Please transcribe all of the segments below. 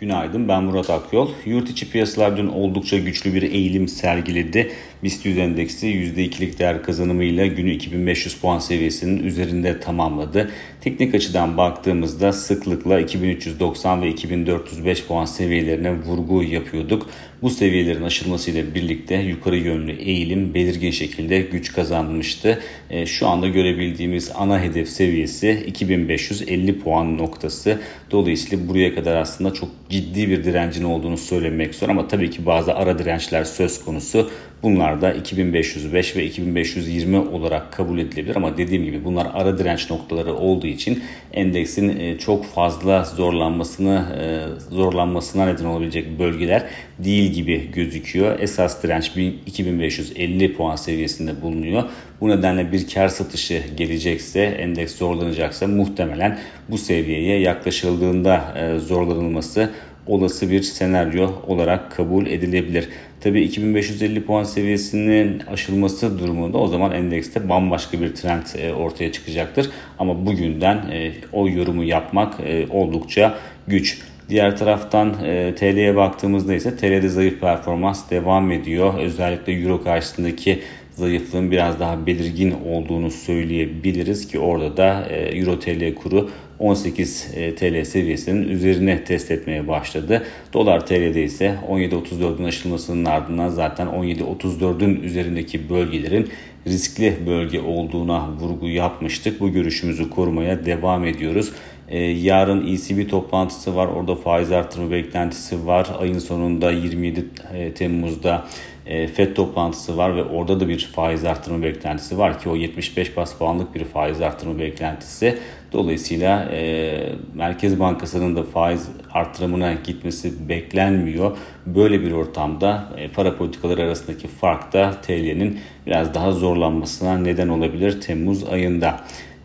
Günaydın ben Murat Akyol. Yurt içi piyasalar dün oldukça güçlü bir eğilim sergiledi. BIST 100 endeksi %2'lik değer kazanımıyla günü 2500 puan seviyesinin üzerinde tamamladı. Teknik açıdan baktığımızda sıklıkla 2390 ve 2405 puan seviyelerine vurgu yapıyorduk. Bu seviyelerin aşılmasıyla birlikte yukarı yönlü eğilim belirgin şekilde güç kazanmıştı. E, şu anda görebildiğimiz ana hedef seviyesi 2550 puan noktası. Dolayısıyla buraya kadar aslında çok ciddi bir direncin olduğunu söylemek zor ama tabii ki bazı ara dirençler söz konusu. Bunlar da 2505 ve 2520 olarak kabul edilebilir ama dediğim gibi bunlar ara direnç noktaları olduğu için endeksin e, çok fazla zorlanmasını e, zorlanmasına neden olabilecek bölgeler değil gibi gözüküyor. Esas direnç 2550 puan seviyesinde bulunuyor. Bu nedenle bir kar satışı gelecekse, endeks zorlanacaksa muhtemelen bu seviyeye yaklaşıldığında e, zorlanılması olası bir senaryo olarak kabul edilebilir. Tabii 2550 puan seviyesinin aşılması durumunda o zaman endekste bambaşka bir trend e, ortaya çıkacaktır. Ama bugünden e, o yorumu yapmak oldukça güç. Diğer taraftan TL'ye baktığımızda ise TL'de zayıf performans devam ediyor. Özellikle Euro karşısındaki zayıflığın biraz daha belirgin olduğunu söyleyebiliriz ki orada da Euro TL kuru 18 e, TL seviyesinin üzerine test etmeye başladı. Dolar TL'de ise 17.34'ün aşılmasının ardından zaten 17.34'ün üzerindeki bölgelerin riskli bölge olduğuna vurgu yapmıştık. Bu görüşümüzü korumaya devam ediyoruz. Ee, yarın ECB toplantısı var. Orada faiz artırma beklentisi var. Ayın sonunda 27 e, Temmuz'da e, FED toplantısı var ve orada da bir faiz artırma beklentisi var ki o 75 bas puanlık bir faiz artırma beklentisi. Dolayısıyla e, Merkez Bankası'nın da faiz artırımına gitmesi beklenmiyor. Böyle bir ortamda e, para politikaları arasındaki fark da TL'nin biraz daha zorlanmasına neden olabilir Temmuz ayında.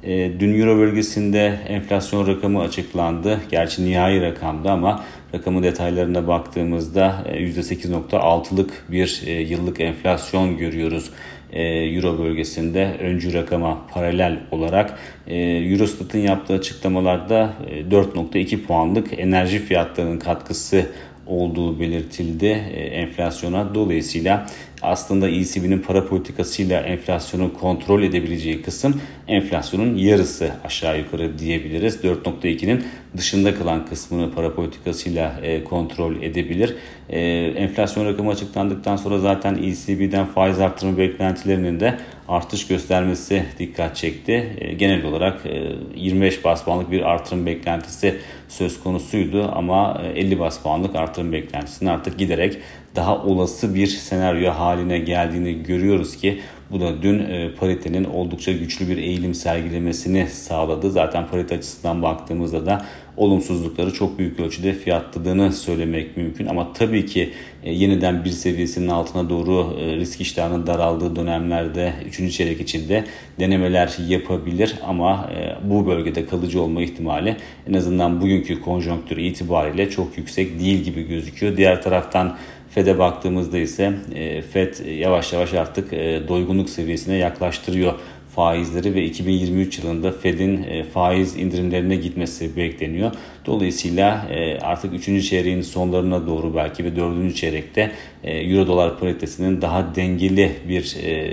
E, dün Euro bölgesinde enflasyon rakamı açıklandı. Gerçi nihai rakamdı ama rakamı detaylarına baktığımızda %8.6'lık e, bir e, yıllık enflasyon görüyoruz. Euro bölgesinde öncü rakama paralel olarak Eurostat'ın yaptığı açıklamalarda 4.2 puanlık enerji fiyatlarının katkısı olduğu belirtildi enflasyona. Dolayısıyla aslında ECB'nin para politikasıyla enflasyonu kontrol edebileceği kısım enflasyonun yarısı aşağı yukarı diyebiliriz. 4.2'nin dışında kalan kısmını para politikasıyla e, kontrol edebilir. E, enflasyon rakamı açıklandıktan sonra zaten ECB'den faiz artırma beklentilerinin de artış göstermesi dikkat çekti. E, genel olarak e, 25 bas puanlık bir artırım beklentisi söz konusuydu ama 50 bas puanlık artırım beklentisinin artık giderek daha olası bir senaryo haline geldiğini görüyoruz ki bu da dün e, paritenin oldukça güçlü bir eğilim sergilemesini sağladı. Zaten parite açısından baktığımızda da olumsuzlukları çok büyük ölçüde fiyatladığını söylemek mümkün. Ama tabii ki e, yeniden bir seviyesinin altına doğru e, risk iştahının daraldığı dönemlerde 3. çeyrek içinde denemeler yapabilir. Ama bu bölgede kalıcı olma ihtimali en azından bugünkü konjonktür itibariyle çok yüksek değil gibi gözüküyor. Diğer taraftan FED'e baktığımızda ise e, FED yavaş yavaş artık e, doygunluk seviyesine yaklaştırıyor faizleri ve 2023 yılında Fed'in e, faiz indirimlerine gitmesi bekleniyor. Dolayısıyla artık 3. çeyreğin sonlarına doğru belki ve 4. çeyrekte Euro dolar paritesinin daha dengeli bir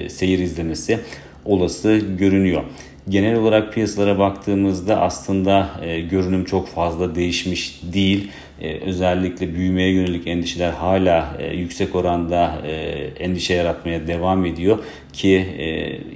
seyir izlemesi olası görünüyor. Genel olarak piyasalara baktığımızda aslında görünüm çok fazla değişmiş değil. Ee, özellikle büyümeye yönelik endişeler hala e, yüksek oranda e, endişe yaratmaya devam ediyor ki e,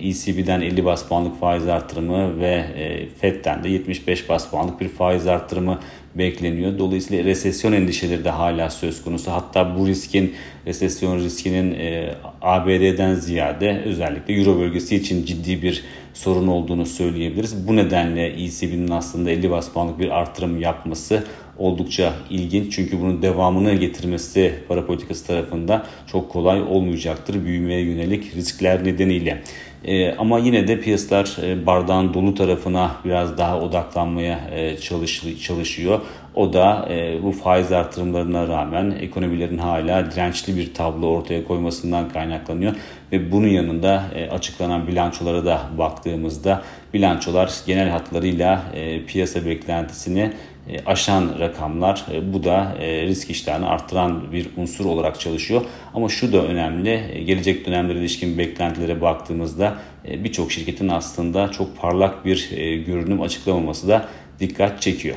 ECB'den 50 bas puanlık faiz artırımı ve e, FED'den de 75 bas puanlık bir faiz artırımı bekleniyor. Dolayısıyla resesyon endişeleri de hala söz konusu. Hatta bu riskin resesyon riskinin e, ABD'den ziyade özellikle Euro bölgesi için ciddi bir sorun olduğunu söyleyebiliriz. Bu nedenle ECB'nin aslında 50 bas puanlık bir artırım yapması oldukça ilginç. Çünkü bunun devamını getirmesi para politikası tarafında çok kolay olmayacaktır büyümeye yönelik riskler nedeniyle. E, ama yine de piyasalar e, bardağın dolu tarafına biraz daha odaklanmaya e, çalış, çalışıyor. O da e, bu faiz artırımlarına rağmen ekonomilerin hala dirençli bir tablo ortaya koymasından kaynaklanıyor. Ve bunun yanında e, açıklanan bilançolara da baktığımızda bilançolar genel hatlarıyla e, piyasa beklentisini e, aşan rakamlar. E, bu da e, risk iştahını arttıran bir unsur olarak çalışıyor. Ama şu da önemli. Gelecek dönemlere ilişkin beklentilere baktığımızda birçok şirketin aslında çok parlak bir görünüm açıklamaması da dikkat çekiyor.